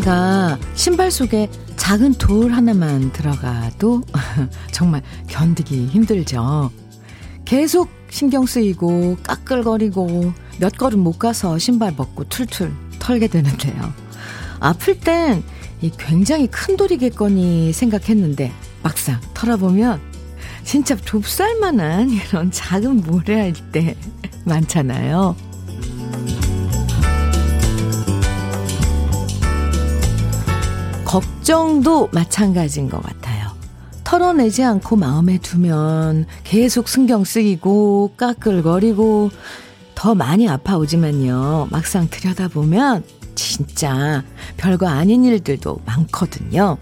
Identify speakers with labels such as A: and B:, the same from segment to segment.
A: 걷다가 신발 속에 작은 돌 하나만 들어가도 정말 견디기 힘들죠. 계속 신경 쓰이고 까끌거리고 몇 걸음 못 가서 신발 벗고 툴툴 털게 되는데요. 아플 땐 굉장히 큰 돌이겠거니 생각했는데 막상 털어보면 진짜 좁쌀만한 이런 작은 모래일 때 많잖아요. 걱정도 마찬가지인 것 같아요. 털어내지 않고 마음에 두면 계속 신경 쓰이고 까끌거리고 더 많이 아파오지만요. 막상 들여다보면 진짜 별거 아닌 일들도 많거든요.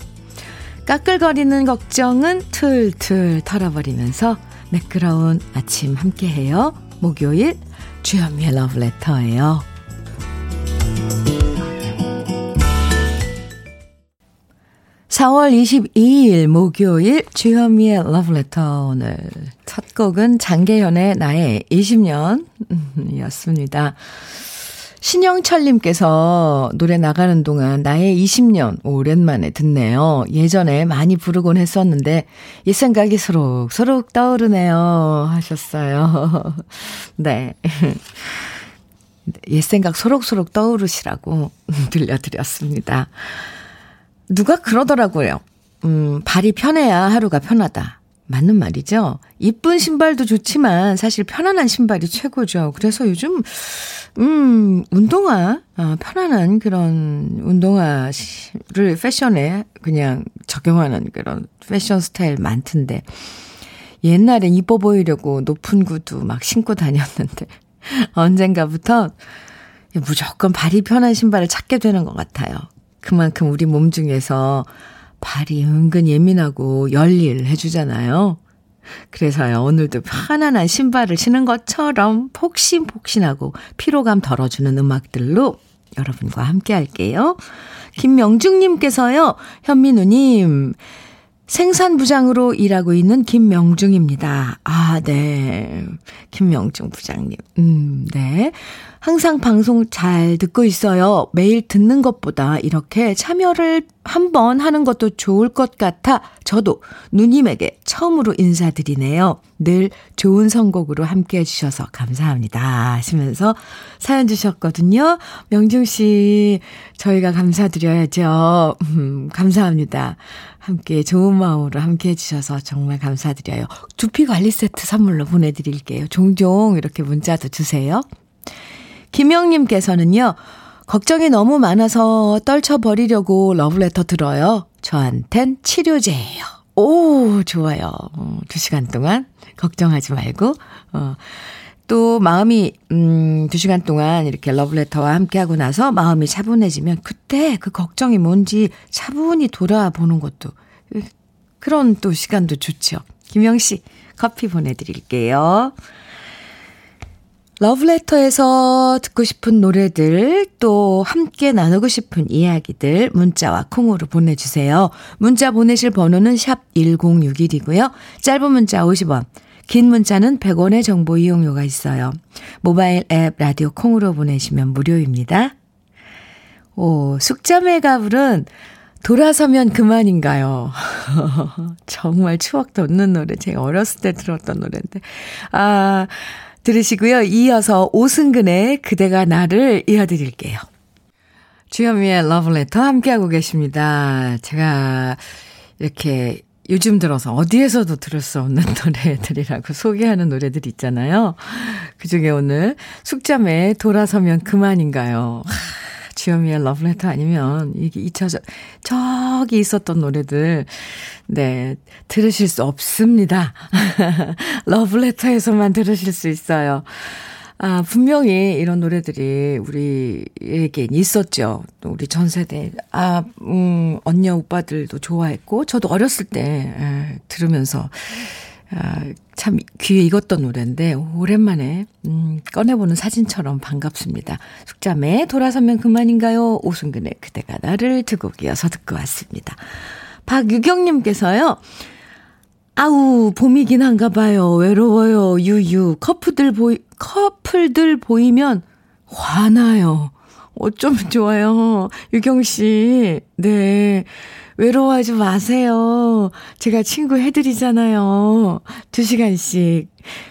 A: 까끌거리는 걱정은 틀틀 털어버리면서 매끄러운 아침 함께해요. 목요일 주현미의 러브레터예요. 4월 22일 목요일 주현미의 러브레터 오늘 첫 곡은 장계현의 나의 20년이었습니다. 신영철님께서 노래 나가는 동안 나의 20년 오랜만에 듣네요. 예전에 많이 부르곤 했었는데 옛 생각이 소록소록 떠오르네요 하셨어요. 네. 옛 생각 소록소록 떠오르시라고 들려드렸습니다. 누가 그러더라고요. 음, 발이 편해야 하루가 편하다. 맞는 말이죠. 이쁜 신발도 좋지만 사실 편안한 신발이 최고죠. 그래서 요즘 음, 운동화, 어, 편안한 그런 운동화를 패션에 그냥 적용하는 그런 패션 스타일 많던데 옛날엔 이뻐 보이려고 높은 구두 막 신고 다녔는데 언젠가부터 무조건 발이 편한 신발을 찾게 되는 것 같아요. 그만큼 우리 몸 중에서 발이 은근 예민하고 열일 해주잖아요. 그래서요, 오늘도 편안한 신발을 신은 것처럼 폭신폭신하고 피로감 덜어주는 음악들로 여러분과 함께 할게요. 김명중님께서요, 현민우님, 생산부장으로 일하고 있는 김명중입니다. 아, 네. 김명중 부장님. 음, 네. 항상 방송 잘 듣고 있어요. 매일 듣는 것보다 이렇게 참여를 한번 하는 것도 좋을 것 같아 저도 누님에게 처음으로 인사드리네요. 늘 좋은 선곡으로 함께 해주셔서 감사합니다. 하시면서 사연 주셨거든요. 명중씨, 저희가 감사드려야죠. 음, 감사합니다. 함께 좋은 마음으로 함께 해주셔서 정말 감사드려요. 두피 관리 세트 선물로 보내드릴게요. 종종 이렇게 문자도 주세요. 김영님께서는요, 걱정이 너무 많아서 떨쳐버리려고 러브레터 들어요. 저한텐 치료제예요. 오, 좋아요. 어, 두 시간 동안 걱정하지 말고, 어, 또 마음이, 음, 두 시간 동안 이렇게 러브레터와 함께하고 나서 마음이 차분해지면 그때 그 걱정이 뭔지 차분히 돌아보는 것도 그런 또 시간도 좋죠. 김영 씨, 커피 보내드릴게요. 러브레터에서 듣고 싶은 노래들, 또 함께 나누고 싶은 이야기들, 문자와 콩으로 보내주세요. 문자 보내실 번호는 샵 1061이고요. 짧은 문자 50원, 긴 문자는 100원의 정보 이용료가 있어요. 모바일 앱 라디오 콩으로 보내시면 무료입니다. 오, 숙자매 가불은 돌아서면 그만인가요? 정말 추억 돋는 노래. 제가 어렸을 때 들었던 노래인데. 아, 들으시고요. 이어서 오승근의 그대가 나를 이어드릴게요. 주현미의 러브레터 함께하고 계십니다. 제가 이렇게 요즘 들어서 어디에서도 들을 수 없는 노래들이라고 소개하는 노래들 있잖아요. 그 중에 오늘 숙자매 돌아서면 그만인가요? 주현미의 러브레터 아니면 이게 잊혀져, 저기 있었던 노래들, 네, 들으실 수 없습니다. 러브레터에서만 들으실 수 있어요. 아, 분명히 이런 노래들이 우리에겐 있었죠. 또 우리 전 세대, 아, 음, 언니 오빠들도 좋아했고, 저도 어렸을 때, 에, 들으면서, 아, 참 귀에 익었던 노래인데 오랜만에 음, 꺼내보는 사진처럼 반갑습니다. 숙자매 돌아서면 그만인가요? 오승근의 그대가 나를 두 곡 이어서 듣고 왔습니다. 박유경님께서요. 아우 봄이긴 한가 봐요. 외로워요. 유유 커플들 보이 커플들 보이면 화나요. 어쩌면 좋아요. 유경 씨. 네. 외로워하지 마세요. 제가 친구 해드리잖아요. 두 시간씩.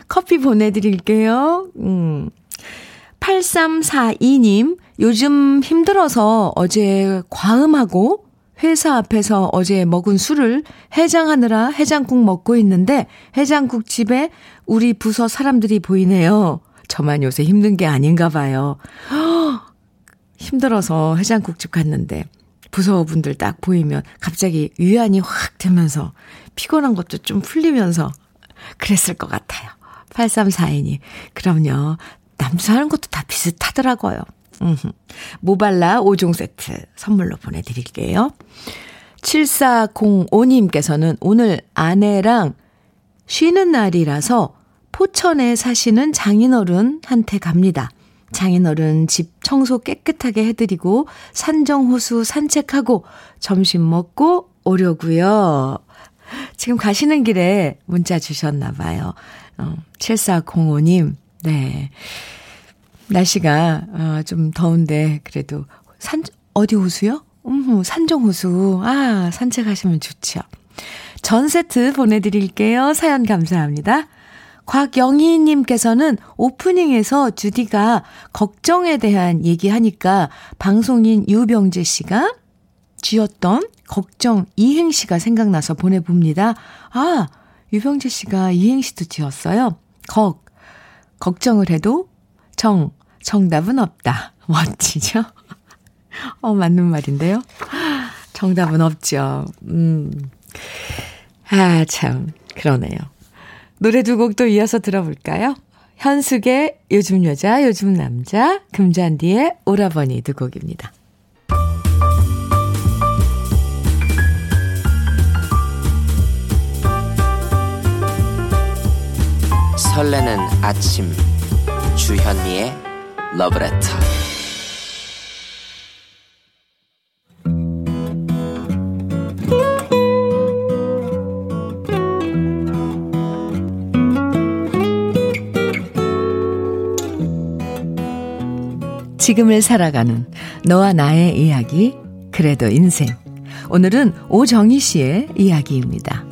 A: 커피 보내드릴게요. 음. 8342님, 요즘 힘들어서 어제 과음하고 회사 앞에서 어제 먹은 술을 해장하느라 해장국 먹고 있는데 해장국 집에 우리 부서 사람들이 보이네요. 저만 요새 힘든 게 아닌가 봐요. 힘들어서 해장국집 갔는데 부서분들 딱 보이면 갑자기 위안이 확 되면서 피곤한 것도 좀 풀리면서 그랬을 것 같아요. 8342님. 그럼요. 남자 하는 것도 다 비슷하더라고요. 모발라 5종 세트 선물로 보내드릴게요. 7405님께서는 오늘 아내랑 쉬는 날이라서 포천에 사시는 장인어른한테 갑니다. 장인어른 집 청소 깨끗하게 해드리고 산정호수 산책하고 점심 먹고 오려고요. 지금 가시는 길에 문자 주셨나 봐요. 어, 7405님. 네. 날씨가 어, 좀 더운데 그래도 산 어디 호수요? 음, 산정 호수. 아, 산책하시면 좋죠. 전 세트 보내 드릴게요. 사연 감사합니다. 곽영희님께서는 오프닝에서 주디가 걱정에 대한 얘기하니까 방송인 유병재 씨가 지었던 걱정 이행시가 생각나서 보내봅니다. 아, 유병재 씨가 이행시도 지었어요. 걱, 걱정을 해도 정, 정답은 없다. 멋지죠? 어, 맞는 말인데요. 정답은 없죠. 음. 아, 참, 그러네요. 노래 두곡또 이어서 들어볼까요? 현숙의 요즘 여자, 요즘 남자, 금잔디의 오라버니 두 곡입니다.
B: 설레는 아침 주현미의 러브레터
A: 지금을 살아가는 너와 나의 이야기, 그래도 인생. 오늘은 오정희 씨의 이야기입니다.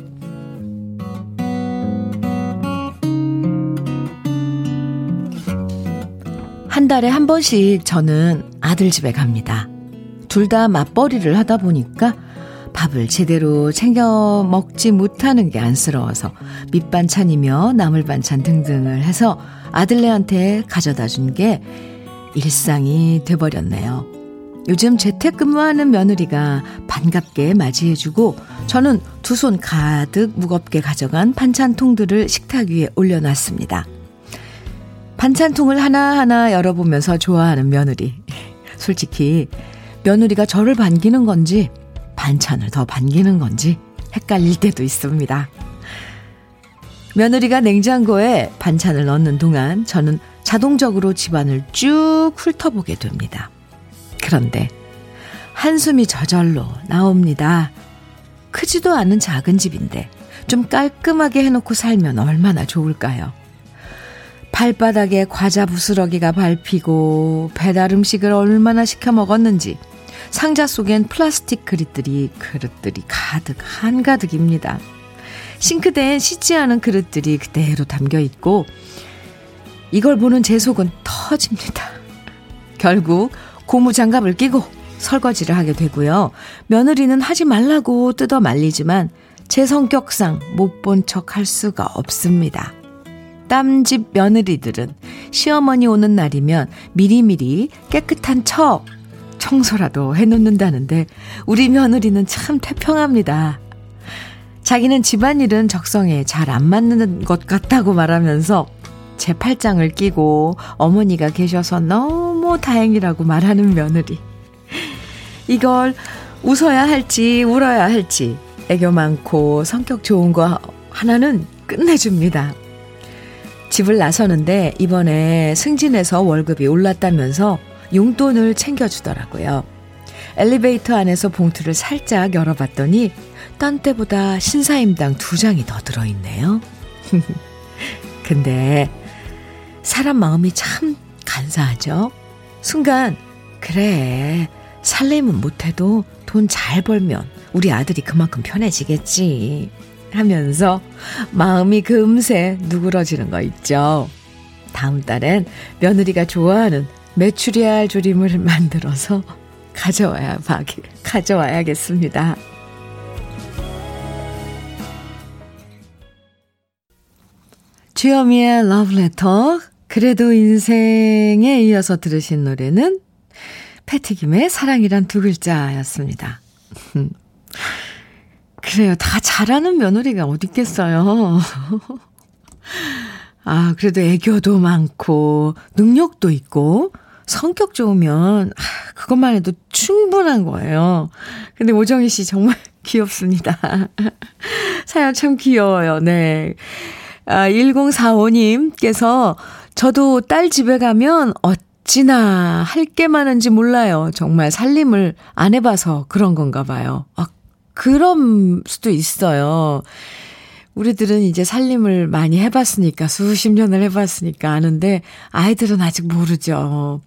A: 한 달에 한 번씩 저는 아들 집에 갑니다. 둘 다 맞벌이를 하다 보니까 밥을 제대로 챙겨 먹지 못하는 게 안쓰러워서 밑반찬이며 나물 반찬 등등을 해서 아들네한테 가져다 준 게 일상이 돼버렸네요. 요즘 재택근무하는 며느리가 반갑게 맞이해주고 저는 두 손 가득 무겁게 가져간 반찬통들을 식탁 위에 올려놨습니다. 반찬통을 하나하나 열어보면서 좋아하는 며느리. 솔직히 며느리가 저를 반기는 건지 반찬을 더 반기는 건지 헷갈릴 때도 있습니다. 며느리가 냉장고에 반찬을 넣는 동안 저는 자동적으로 집안을 쭉 훑어보게 됩니다. 그런데 한숨이 저절로 나옵니다. 크지도 않은 작은 집인데 좀 깔끔하게 해놓고 살면 얼마나 좋을까요? 발바닥에 과자 부스러기가 밟히고 배달 음식을 얼마나 시켜 먹었는지 상자 속엔 플라스틱 그릇들이 그릇들이 가득 한가득입니다. 싱크대엔 씻지 않은 그릇들이 그대로 담겨 있고 이걸 보는 제 속은 터집니다. 결국 고무장갑을 끼고 설거지를 하게 되고요. 며느리는 하지 말라고 뜯어 말리지만 제 성격상 못 본 척 할 수가 없습니다. 땀집 며느리들은 시어머니 오는 날이면 미리미리 깨끗한 척 청소라도 해놓는다는데 우리 며느리는 참 태평합니다. 자기는 집안일은 적성에 잘 안 맞는 것 같다고 말하면서 제 팔짱을 끼고 어머니가 계셔서 너무 다행이라고 말하는 며느리. 이걸 웃어야 할지 울어야 할지 애교 많고 성격 좋은 거 하나는 끝내줍니다. 집을 나서는데 이번에 승진해서 월급이 올랐다면서 용돈을 챙겨주더라고요. 엘리베이터 안에서 봉투를 살짝 열어봤더니 딴 때보다 신사임당 두 장이 더 들어있네요. 근데 사람 마음이 참 간사하죠. 순간 그래. 살림은 못해도 돈 잘 벌면 우리 아들이 그만큼 편해지겠지. 하면서 마음이 금세 누그러지는 거 있죠. 다음 달엔 며느리가 좋아하는 메추리알 조림을 만들어서 가져와야 가져와야겠습니다. 주여미의 러브레터 그래도 인생에 이어서 들으신 노래는 패티김의 사랑이란 두 글자였습니다. 그래요. 다 잘하는 며느리가 어디 있겠어요. 아, 그래도 애교도 많고, 능력도 있고, 성격 좋으면, 아, 그것만 해도 충분한 거예요. 근데 오정희 씨 정말 귀엽습니다. 사연 참 귀여워요. 네. 아, 1045님께서 저도 딸 집에 가면 어찌나 할 게 많은지 몰라요. 정말 살림을 안 해봐서 그런 건가 봐요. 아, 그런 수도 있어요. 우리들은 이제 살림을 많이 해봤으니까, 수십 년을 해봤으니까 아는데, 아이들은 아직 모르죠.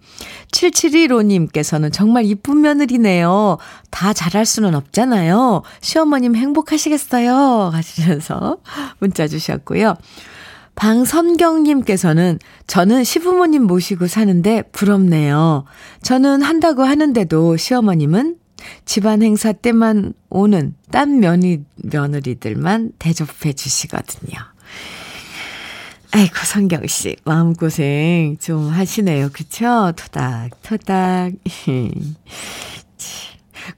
A: 7715님께서는 정말 이쁜 며느리네요. 다 잘할 수는 없잖아요. 시어머님 행복하시겠어요? 하시면서 문자 주셨고요. 방선경님께서는 저는 시부모님 모시고 사는데 부럽네요. 저는 한다고 하는데도 시어머님은 집안 행사 때만 오는 딴 며느, 며느리들만 대접해 주시거든요. 아이고, 성경씨, 마음고생 좀 하시네요. 그쵸? 토닥, 토닥.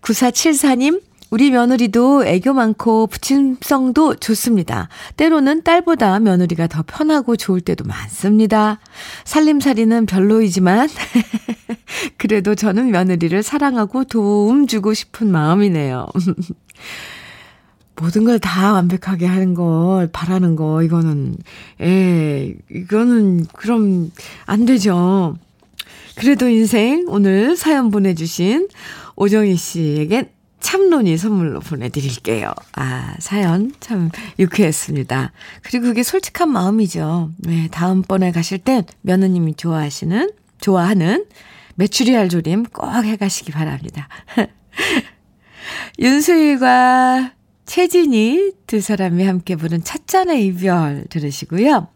A: 9474님, 우리 며느리도 애교 많고 부침성도 좋습니다. 때로는 딸보다 며느리가 더 편하고 좋을 때도 많습니다. 살림살이는 별로이지만 그래도 저는 며느리를 사랑하고 도움 주고 싶은 마음이네요. 모든 걸 다 완벽하게 하는 걸 바라는 거 이거는 예 이거는 그럼 안 되죠. 그래도 인생 오늘 사연 보내주신 오정희 씨에겐 참론이 선물로 보내드릴게요. 아, 사연 참 유쾌했습니다. 그리고 그게 솔직한 마음이죠. 네, 다음번에 가실 땐 며느님이 좋아하시는, 좋아하는 메추리알 조림 꼭 해가시기 바랍니다. 윤수일과 채진이 두 사람이 함께 부른 찻잔의 이별 들으시고요.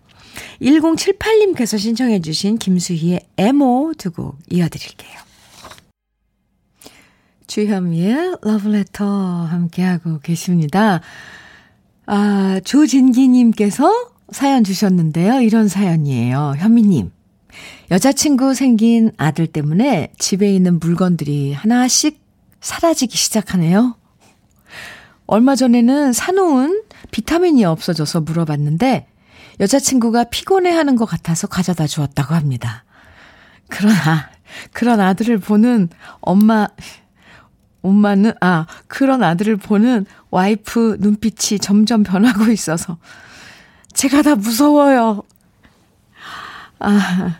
A: 1078님께서 신청해 주신 김수희의 에모 두 곡 이어드릴게요. 주현미의 러브레터 함께하고 계십니다. 아, 조진기님께서 사연 주셨는데요. 이런 사연이에요. 현미님. 여자친구 생긴 아들 때문에 집에 있는 물건들이 하나씩 사라지기 시작하네요. 얼마 전에는 사놓은 비타민이 없어져서 물어봤는데 여자친구가 피곤해 하는 것 같아서 가져다 주었다고 합니다. 그러나, 그런 아들을 보는 엄마, 엄마는, 아, 그런 아들을 보는 와이프 눈빛이 점점 변하고 있어서 제가 다 무서워요. 아,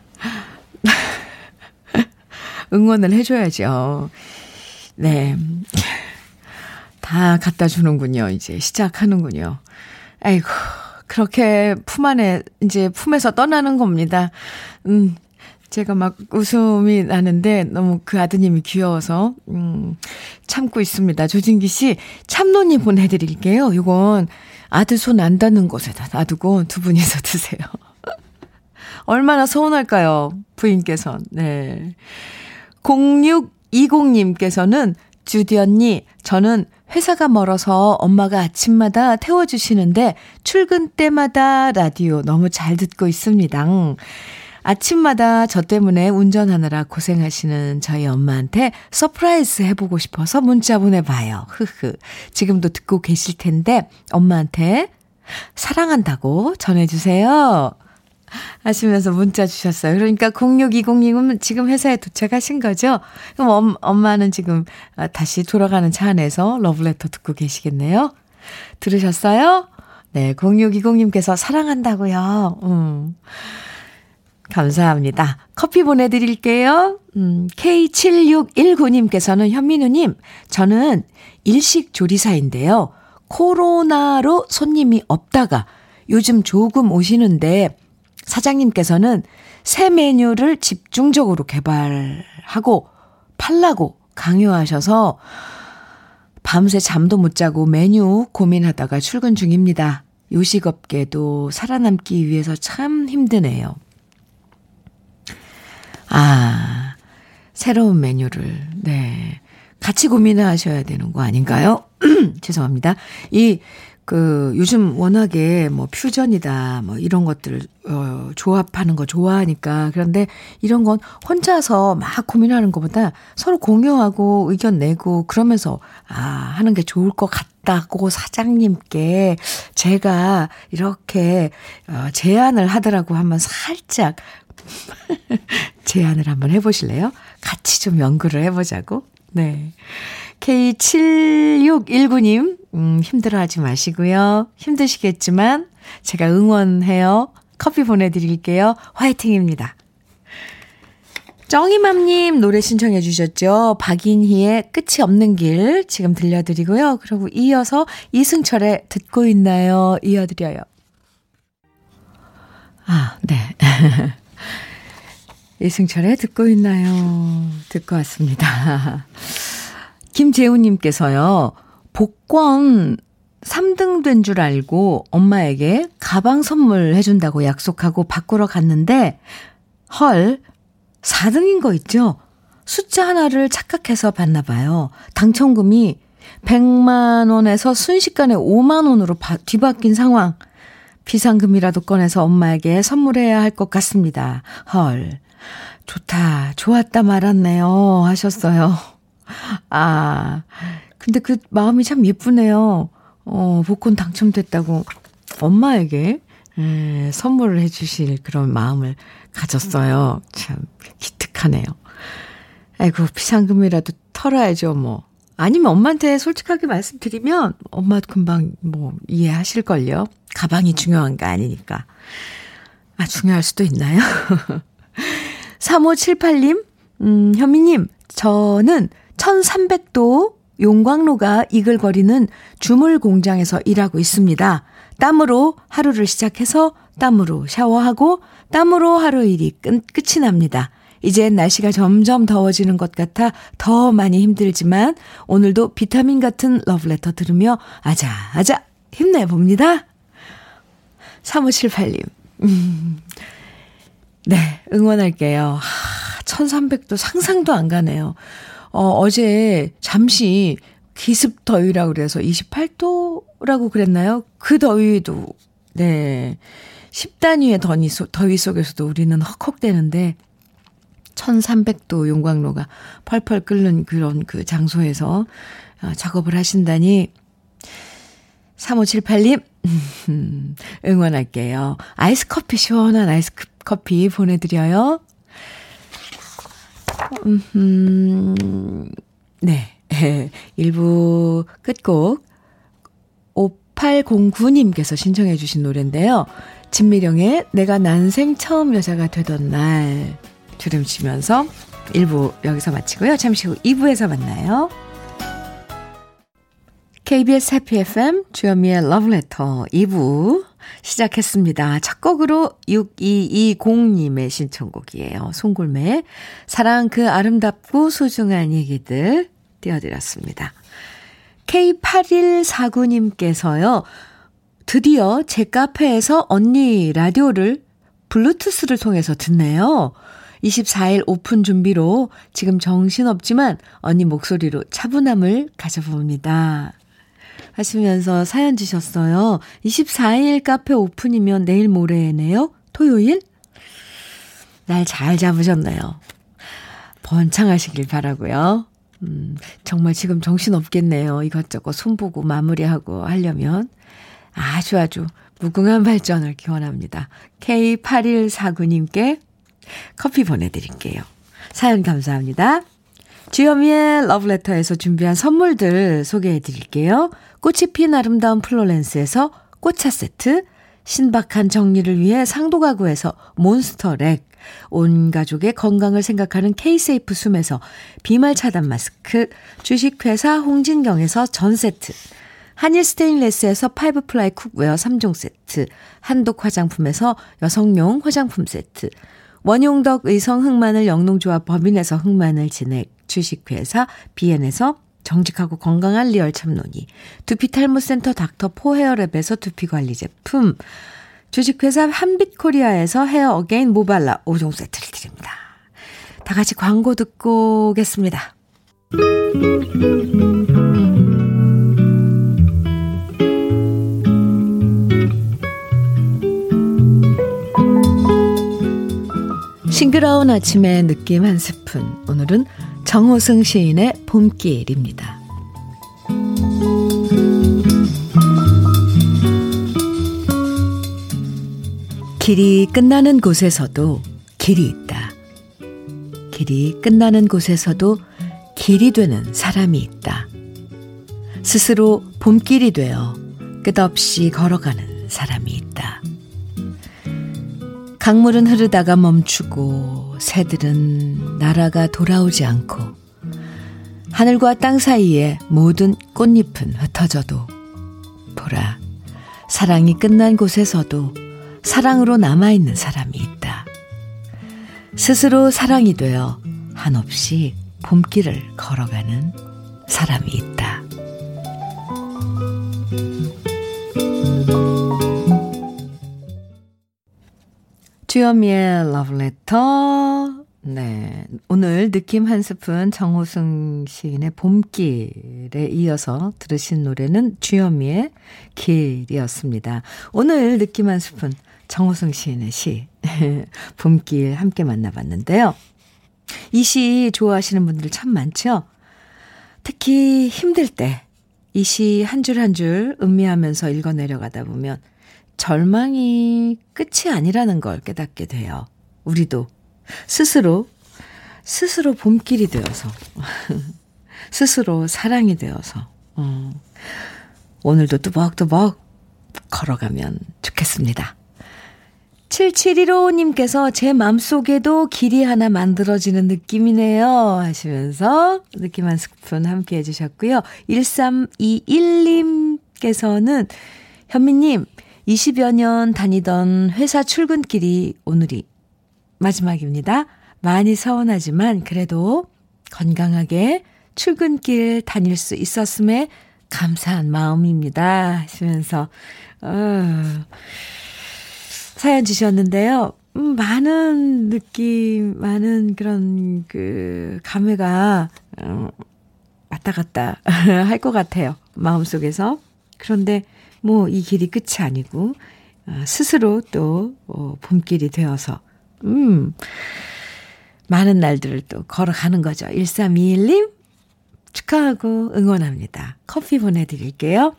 A: 응원을 해줘야죠. 네. 다 갖다 주는군요. 이제 시작하는군요. 아이고, 그렇게 품 안에, 이제 품에서 떠나는 겁니다. 음, 제가 막 웃음이 나는데 너무 그 아드님이 귀여워서, 음, 참고 있습니다. 조진기 씨, 참론이 보내드릴게요. 이건 아들 손 안 닿는 곳에다 놔두고 두 분이서 드세요. 얼마나 서운할까요? 부인께서. 네. 0620님께서는 주디 언니, 저는 회사가 멀어서 엄마가 아침마다 태워주시는데 출근 때마다 라디오 너무 잘 듣고 있습니다. 아침마다 저 때문에 운전하느라 고생하시는 저희 엄마한테 surprise 해보고 싶어서 문자 보내봐요. 흐흐. 지금도 듣고 계실 텐데 엄마한테 사랑한다고 전해주세요. 하시면서 문자 주셨어요. 그러니까 0620님은 지금 회사에 도착하신 거죠? 그럼 엄, 엄마는 지금 아, 다시 돌아가는 차 안에서 러브레터 듣고 계시겠네요? 들으셨어요? 네, 0620님께서 사랑한다고요. 음. 감사합니다. 커피 보내드릴게요. 음, K7619님께서는 현민우님, 저는 일식 조리사인데요. 코로나로 손님이 없다가 요즘 조금 오시는데 사장님께서는 새 메뉴를 집중적으로 개발하고 팔라고 강요하셔서 밤새 잠도 못 자고 메뉴 고민하다가 출근 중입니다. 요식업계도 살아남기 위해서 참 힘드네요. 아, 새로운 메뉴를, 네. 같이 고민을 하셔야 되는 거 아닌가요? 죄송합니다. 이, 그, 요즘 워낙에 뭐 퓨전이다, 뭐 이런 것들, 어, 조합하는 거 좋아하니까. 그런데 이런 건 혼자서 막 고민하는 것보다 서로 공유하고 의견 내고 그러면서, 아, 하는 게 좋을 것 같다고 사장님께 제가 이렇게, 어, 제안을 하더라고 한번 살짝 제안을 한번 해보실래요? 같이 좀 연구를 해보자고. 네. K7619님, 음, 힘들어 하지 마시고요. 힘드시겠지만, 제가 응원해요. 커피 보내드릴게요. 화이팅입니다. 정이맘님 노래 신청해 주셨죠. 박인희의 끝이 없는 길 지금 들려드리고요. 그리고 이어서 이승철의 듣고 있나요? 이어드려요. 아, 네. 이승철의 듣고 있나요? 듣고 왔습니다. 김재훈님께서요, 복권 3등 된 줄 알고 엄마에게 가방 선물해준다고 약속하고 바꾸러 갔는데, 헐, 4등인 거 있죠? 숫자 하나를 착각해서 봤나 봐요. 당첨금이 100만 원에서 순식간에 5만 원으로 뒤바뀐 상황. 비상금이라도 꺼내서 엄마에게 선물해야 할 것 같습니다. 헐. 좋다, 좋았다 말았네요. 하셨어요. 아, 근데 그 마음이 참 예쁘네요. 어, 복권 당첨됐다고 엄마에게 에, 선물을 해 주실 그런 마음을 가졌어요. 참 기특하네요. 아이고, 비상금이라도 털어야죠, 뭐. 아니면 엄마한테 솔직하게 말씀드리면 엄마 금방 뭐 이해하실걸요. 가방이 중요한 거 아니니까. 아, 중요할 수도 있나요? 3578님, 음, 현미님, 저는 1300도 용광로가 이글거리는 주물 공장에서 일하고 있습니다. 땀으로 하루를 시작해서 땀으로 샤워하고 땀으로 하루 일이 끝, 끝이 납니다. 이제 날씨가 점점 더워지는 것 같아 더 많이 힘들지만 오늘도 비타민 같은 러브레터 들으며 아자아자 힘내봅니다. 3578님. 음, 네, 응원할게요. 하, 1300도 상상도 안 가네요. 어, 어제 잠시 기습 더위라고 그래서 28도라고 그랬나요? 그 더위도, 네. 10단위의 더위, 더위 속에서도 우리는 헉헉대는데, 1300도 용광로가 펄펄 끓는 그런 그 장소에서 어, 작업을 하신다니, 3578님, 응원할게요. 아이스 커피, 시원한 아이스 커피 보내드려요. 음, 네. 1부 끝곡 5809님께서 신청해 주신 노래인데요. 진미령의 내가 난생 처음 여자가 되던 날 들으시면서 1부 여기서 마치고요. 잠시 후 2부에서 만나요. KBS 해피 FM 주현미의 러브레터 2부 시작했습니다. 첫 곡으로 6220님의 신청곡이에요. 송골매 사랑 그 아름답고 소중한 얘기들 띄워드렸습니다. K8149님께서요. 드디어 제 카페에서 언니 라디오를 블루투스를 통해서 듣네요. 24일 오픈 준비로 지금 정신없지만 언니 목소리로 차분함을 가져봅니다. 하시면서 사연 주셨어요. 24일 카페 오픈이면 내일 모레네요? 토요일? 날 잘 잡으셨네요. 번창하시길 바라고요. 음, 정말 지금 정신 없겠네요. 이것저것 손보고 마무리하고 하려면. 아주 아주 무궁한 발전을 기원합니다. K8149님께 커피 보내드릴게요. 사연 감사합니다. 주현미의 러브레터에서 준비한 선물들 소개해 드릴게요. 꽃이 핀 아름다운 플로렌스에서 꽃차 세트, 신박한 정리를 위해 상도 가구에서 몬스터 렉, 온 가족의 건강을 생각하는 케이세이프 숨에서 비말 차단 마스크, 주식회사 홍진경에서 전 세트, 한일 스테인레스에서 five ply cookware 3종 세트, 한독 화장품에서 여성용 화장품 세트, 원용덕 의성 흑마늘 영농조합 법인에서 흑마늘 진액, 주식회사 비엔에서 정직하고 건강한 리얼 참논이 두피탈모센터 닥터 포 헤어랩에서 두피관리 제품 주식회사 한빛코리아에서 헤어 어게인 모발라 5종 세트를 드립니다. 다 같이 광고 듣고 오겠습니다. 싱그러운 아침의 느낌 한 스푼. 오늘은 정호승 시인의 봄길입니다. 길이 끝나는 곳에서도 길이 있다. 길이 끝나는 곳에서도 길이 되는 사람이 있다. 스스로 봄길이 되어 끝없이 걸어가는 사람이 있다. 강물은 흐르다가 멈추고 새들은 날아가 돌아오지 않고 하늘과 땅 사이에 모든 꽃잎은 흩어져도 보라 사랑이 끝난 곳에서도 사랑으로 남아있는 사람이 있다. 스스로 사랑이 되어 한없이 봄길을 걸어가는 사람이 있다. 주현미의 러브레터. 네. 오늘 느낌 한 스푼 정호승 시인의 봄길에 이어서 들으신 노래는 주현미의 길이었습니다. 오늘 느낌 한 스푼 정호승 시인의 시, 봄길 함께 만나봤는데요. 이 시 좋아하시는 분들 참 많죠? 특히 힘들 때 이 시 한 줄 한 줄 음미하면서 읽어 내려가다 보면 절망이 끝이 아니라는 걸 깨닫게 돼요. 우리도 스스로, 스스로 봄길이 되어서, 스스로 사랑이 되어서, 어, 오늘도 뚜벅뚜벅 걸어가면 좋겠습니다. 7715님께서 제 맘속에도 길이 하나 만들어지는 느낌이네요. 하시면서 느낌 한 스푼 함께 해주셨고요. 1321님께서는 현미님, 20여 년 다니던 회사 출근길이 오늘이 마지막입니다. 많이 서운하지만 그래도 건강하게 출근길 다닐 수 있었음에 감사한 마음입니다. 하시면서, 어, 사연 주셨는데요. 음, 많은 느낌, 많은 그런 그 감회가, 어, 왔다 갔다 할 것 같아요. 마음속에서. 그런데 뭐 이 길이 끝이 아니고 어, 스스로 또 어, 봄길이 되어서 음 많은 날들을 또 걸어가는 거죠. 1321님 축하하고 응원합니다. 커피 보내드릴게요.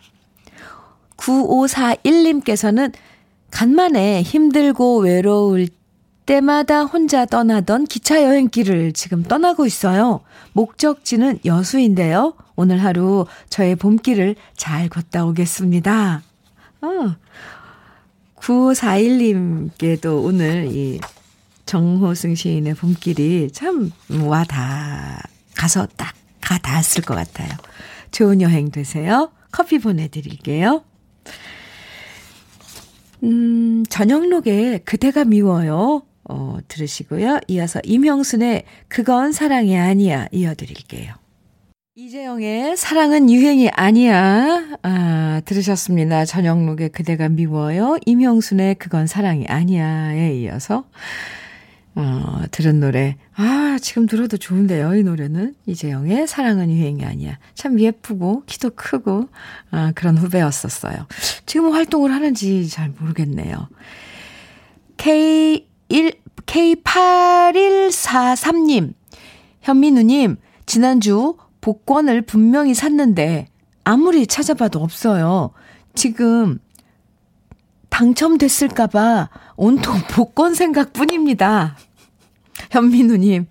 A: 9541님께서는 간만에 힘들고 외로울 때마다 혼자 떠나던 기차 여행길을 지금 떠나고 있어요. 목적지는 여수인데요. 오늘 하루 저의 봄길을 잘 걷다 오겠습니다. 어. 9541님께도 오늘 이 정호승 시인의 봄길이 참 와다 가서 딱 가 닿았을 것 같아요. 좋은 여행 되세요. 커피 보내드릴게요. 음, 저녁록에 그대가 미워요. 어, 들으시고요. 이어서 임형순의 그건 사랑이 아니야 이어드릴게요. 이재영의 사랑은 유행이 아니야. 아, 들으셨습니다. 저녁록에 그대가 미워요. 임형순의 그건 사랑이 아니야에 이어서 어, 들은 노래. 아, 지금 들어도 좋은데요, 이 노래는. 이재영의 사랑은 유행이 아니야. 참 예쁘고, 키도 크고, 아, 그런 후배였었어요. 지금 활동을 하는지 잘 모르겠네요. K1, K8143님, 현민우님, 지난주 복권을 분명히 샀는데 아무리 찾아봐도 없어요. 지금 당첨됐을까봐 온통 복권 생각뿐입니다. 현민우님,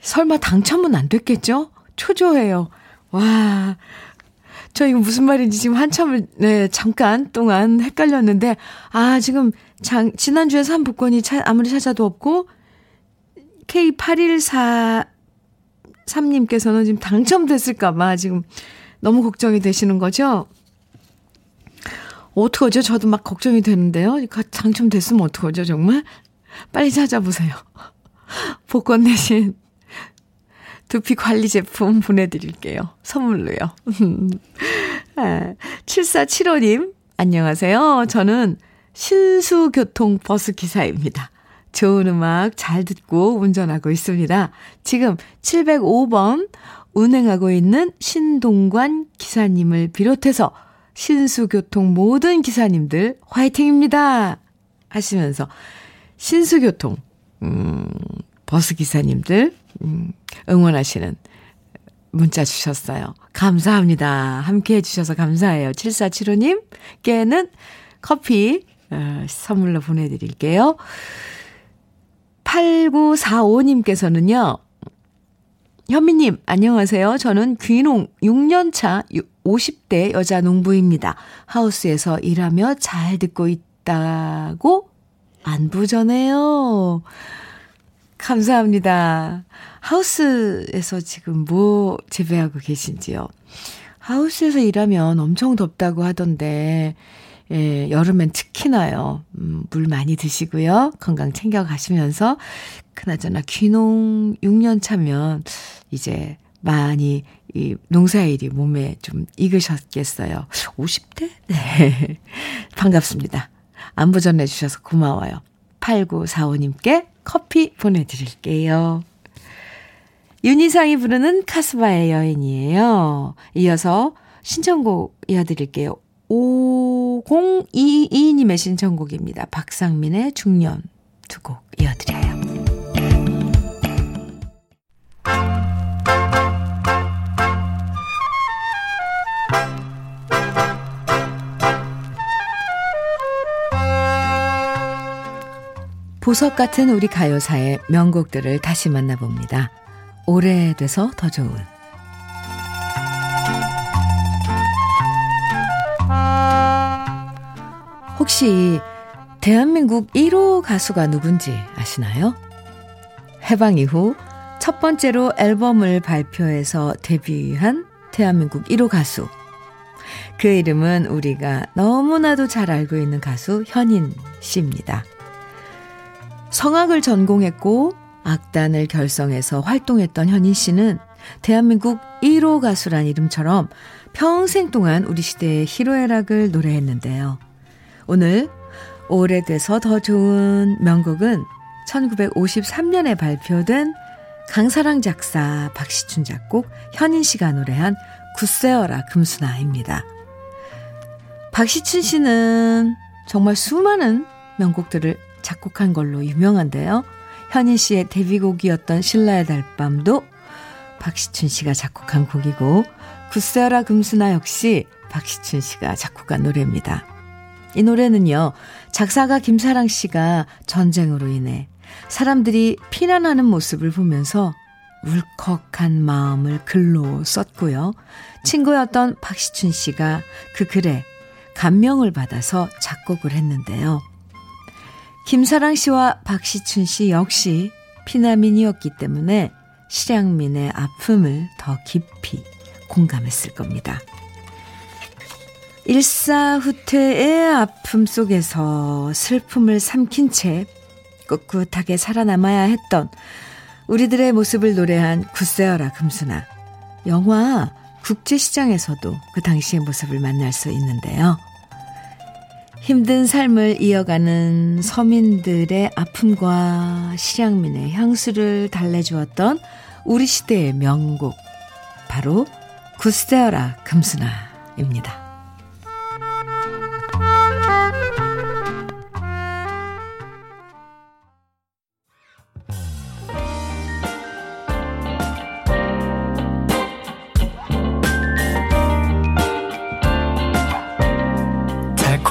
A: 설마 당첨은 안 됐겠죠? 초조해요. 와, 저 이거 무슨 말인지 지금 한참을, 네, 잠깐 동안 헷갈렸는데, 아, 지금 장, 지난주에 산 복권이 차, 아무리 찾아도 없고, K814 3님께서는 지금 당첨됐을까봐 지금 너무 걱정이 되시는 거죠? 어떡하죠? 저도 막 걱정이 되는데요. 당첨됐으면 어떡하죠, 정말? 빨리 찾아보세요. 복권 대신 두피 관리 제품 보내드릴게요. 선물로요. 아, 7475님, 안녕하세요. 저는 신수교통 버스 기사입니다. 좋은 음악 잘 듣고 운전하고 있습니다. 지금 705번 운행하고 있는 신동관 기사님을 비롯해서 신수교통 모든 기사님들 화이팅입니다. 하시면서 신수교통 음, 버스 기사님들 음, 응원하시는 문자 주셨어요. 감사합니다. 함께 해주셔서 감사해요. 7475님께는 커피 어, 선물로 보내드릴게요. 8945님께서는요. 현미님, 안녕하세요. 저는 귀농 6년차 50대 여자 농부입니다. 하우스에서 일하며 잘 듣고 있다고 안부 전해요. 감사합니다. 하우스에서 지금 뭐 재배하고 계신지요? 하우스에서 일하면 엄청 덥다고 하던데, 예, 여름엔 특히나요. 음, 물 많이 드시고요. 건강 챙겨 가시면서, 그나저나 귀농 6년 차면 이제 많이 이 농사일이 몸에 좀 익으셨겠어요. 50대? 네. 반갑습니다. 안부 전해 주셔서 고마워요. 8945님께 커피 보내 드릴게요. 윤희상이 부르는 카스바의 여인이에요. 이어서 신청곡 이어드릴게요. 5022님의 신청곡입니다. 박상민의 중년 두 곡 이어드려요. 보석 같은 우리 가요사의 명곡들을 다시 만나봅니다. 오래돼서 더 좋은 혹시 대한민국 1호 가수가 누군지 아시나요? 해방 이후 첫 번째로 앨범을 발표해서 데뷔한 대한민국 1호 가수. 그 이름은 우리가 너무나도 잘 알고 있는 가수 현인 씨입니다. 성악을 전공했고 악단을 결성해서 활동했던 현인 씨는 대한민국 1호 가수란 이름처럼 평생 동안 우리 시대의 희로애락을 노래했는데요. 오늘 오래돼서 더 좋은 명곡은 1953년에 발표된 강사랑 작사, 박시춘 작곡, 현인 씨가 노래한 굳세어라 금수나입니다. 박시춘 씨는 정말 수많은 명곡들을 작곡한 걸로 유명한데요. 현인 씨의 데뷔곡이었던 신라의 달밤도 박시춘 씨가 작곡한 곡이고 굳세어라 금수나 역시 박시춘 씨가 작곡한 노래입니다. 이 노래는요. 작사가 김사랑 씨가 전쟁으로 인해 사람들이 피난하는 모습을 보면서 울컥한 마음을 글로 썼고요. 친구였던 박시춘 씨가 그 글에 감명을 받아서 작곡을 했는데요. 김사랑 씨와 박시춘 씨 역시 피난민이었기 때문에 실향민의 아픔을 더 깊이 공감했을 겁니다. 일사후퇴의 아픔 속에서 슬픔을 삼킨 채 꿋꿋하게 살아남아야 했던 우리들의 모습을 노래한 굳세어라 금수나. 영화 국제시장에서도 그 당시의 모습을 만날 수 있는데요. 힘든 삶을 이어가는 서민들의 아픔과 실향민의 향수를 달래주었던 우리 시대의 명곡, 바로 구스테어라 금수나입니다.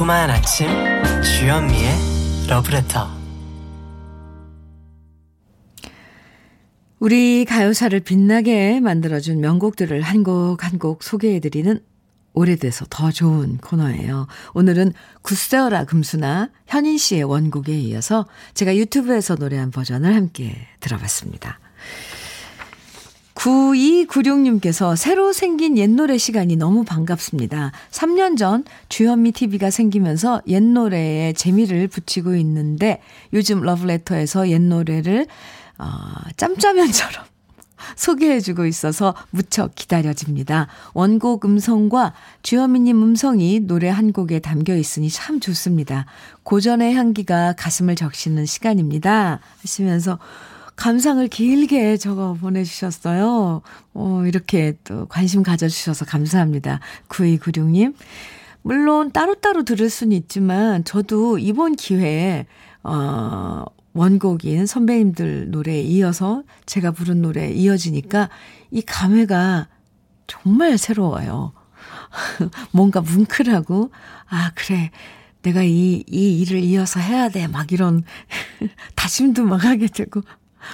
C: 달콤한 아침 주현미의 러브레터
A: 우리 가요사를 빛나게 만들어준 명곡들을 한 곡 한 곡 소개해드리는 오래돼서 더 좋은 코너예요. 오늘은 굳세어라 금수나 현인 씨의 원곡에 이어서 제가 유튜브에서 노래한 버전을 함께 들어봤습니다. 9296님께서 새로 생긴 옛 노래 시간이 너무 반갑습니다. 3년 전 주현미 TV가 생기면서 옛 노래에 재미를 붙이고 있는데 요즘 러브레터에서 옛 노래를 어, 짬짜면처럼 소개해주고 있어서 무척 기다려집니다. 원곡 음성과 주현미님 음성이 노래 한 곡에 담겨 있으니 참 좋습니다. 고전의 향기가 가슴을 적시는 시간입니다. 하시면서 감상을 길게 적어 보내주셨어요. 어, 이렇게 또 관심 가져주셔서 감사합니다. 9296님. 물론 따로따로 들을 수는 있지만 저도 이번 기회에 어, 원곡인 선배님들 노래에 이어서 제가 부른 노래에 이어지니까 이 감회가 정말 새로워요. 뭔가 뭉클하고, 아, 그래. 내가 이, 이 일을 이어서 해야 돼. 막 이런 다짐도 막 하게 되고,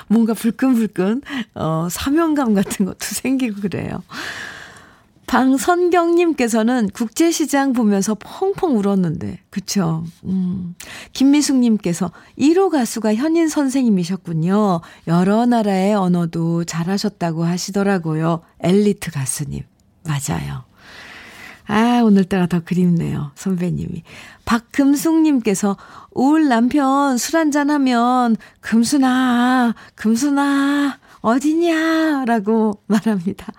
A: 뭔가 불끈불끈, 어, 사명감 같은 것도 생기고 그래요. 방선경님께서는 국제시장 보면서 펑펑 울었는데, 그쵸? 음. 김미숙님께서 1호 가수가 현인 선생님이셨군요. 여러 나라의 언어도 잘하셨다고 하시더라고요. 엘리트 가수님. 맞아요. 아, 오늘따라 더 그립네요. 선배님이. 박금숙님께서 우울 남편 술 한잔하면 금순아, 금순아, 어디냐? 라고 말합니다.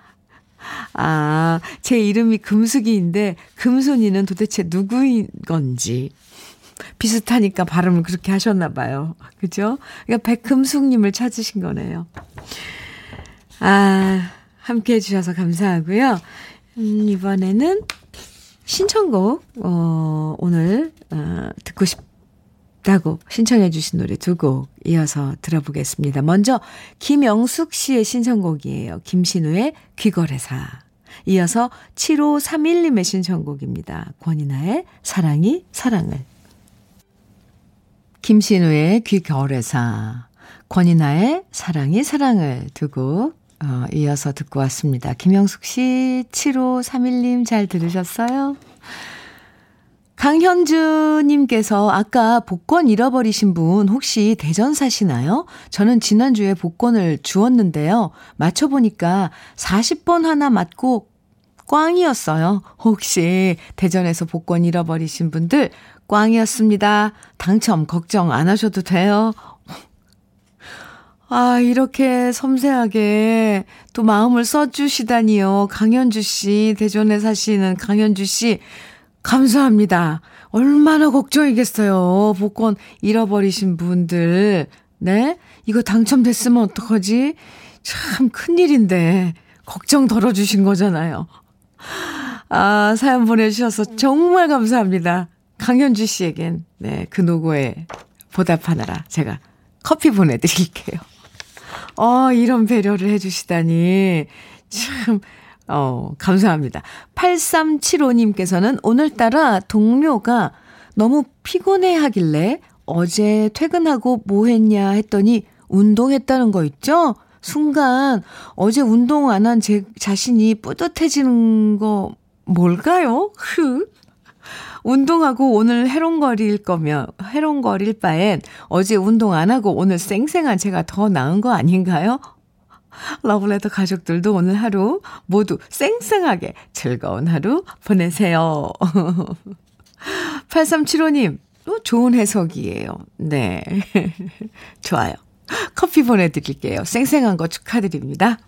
A: 아, 제 이름이 금숙이인데 금손이는 도대체 누구인 건지 비슷하니까 발음을 그렇게 하셨나 봐요. 그죠? 그러니까 백금숙님을 찾으신 거네요. 아, 함께 해주셔서 감사하고요. 음, 이번에는 신청곡, 어, 오늘, 어, 듣고 싶다고 신청해주신 노래 두 곡 이어서 들어보겠습니다. 먼저, 김영숙 씨의 신청곡이에요. 김신우의 귀거래사. 이어서 7531님의 신청곡입니다. 권이나의 사랑이 사랑을. 김신우의 귀결의사, 권이나의 사랑이 사랑을 두고 어, 이어서 듣고 왔습니다. 김영숙 씨, 7531님 잘 들으셨어요? 강현주님께서 아까 복권 잃어버리신 분 혹시 대전 사시나요? 저는 지난주에 복권을 주었는데요. 맞춰보니까 40번 하나 맞고 꽝이었어요. 혹시 대전에서 복권 잃어버리신 분들 꽝이었습니다. 당첨 걱정 안 하셔도 돼요. 아, 이렇게 섬세하게 또 마음을 써주시다니요. 강현주 씨, 대전에 사시는 강현주 씨, 감사합니다. 얼마나 걱정이겠어요. 복권 잃어버리신 분들. 네? 이거 당첨됐으면 어떡하지? 참 큰일인데. 걱정 덜어주신 거잖아요. 아, 사연 보내주셔서 정말 감사합니다. 강현주 씨에겐, 네, 그 노고에 보답하느라 제가 커피 보내드릴게요. 어, 이런 배려를 해주시다니. 참, 어, 감사합니다. 8375님께서는 오늘따라 동료가 너무 피곤해 하길래 어제 퇴근하고 뭐 했냐 했더니 운동했다는 거 있죠? 순간 어제 운동 안 한 제 자신이 뿌듯해지는 거 뭘까요? 흐. 운동하고 오늘 해롱거릴 거면, 해롱거릴 바엔 어제 운동 안 하고 오늘 쌩쌩한 제가 더 나은 거 아닌가요? 러블레터 가족들도 오늘 하루 모두 쌩쌩하게 즐거운 하루 보내세요. 8375님, 또 좋은 해석이에요. 네. 좋아요. 커피 보내드릴게요. 쌩쌩한 거 축하드립니다.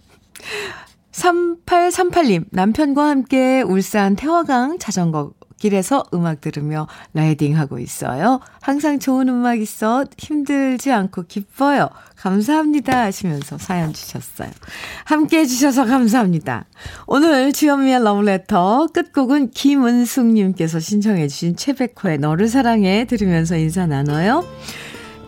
A: 3838님, 남편과 함께 울산 태화강 자전거 길에서 음악 들으며 라이딩하고 있어요. 항상 좋은 음악 있어 힘들지 않고 기뻐요. 감사합니다 하시면서 사연 주셨어요. 함께 해주셔서 감사합니다. 오늘 주현미의 러브레터 끝곡은 김은숙님께서 신청해 주신 최백호의 너를 사랑해 들으면서 인사 나눠요.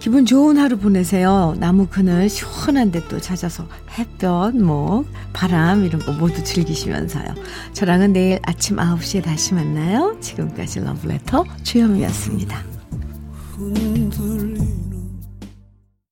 A: 기분 좋은 하루 보내세요. 나무 그늘 시원한 데 또 찾아서 햇볕, 뭐, 바람 이런 거 모두 즐기시면서요. 저랑은 내일 아침 9시에 다시 만나요. 지금까지 러브레터 주현미였습니다. 흔들리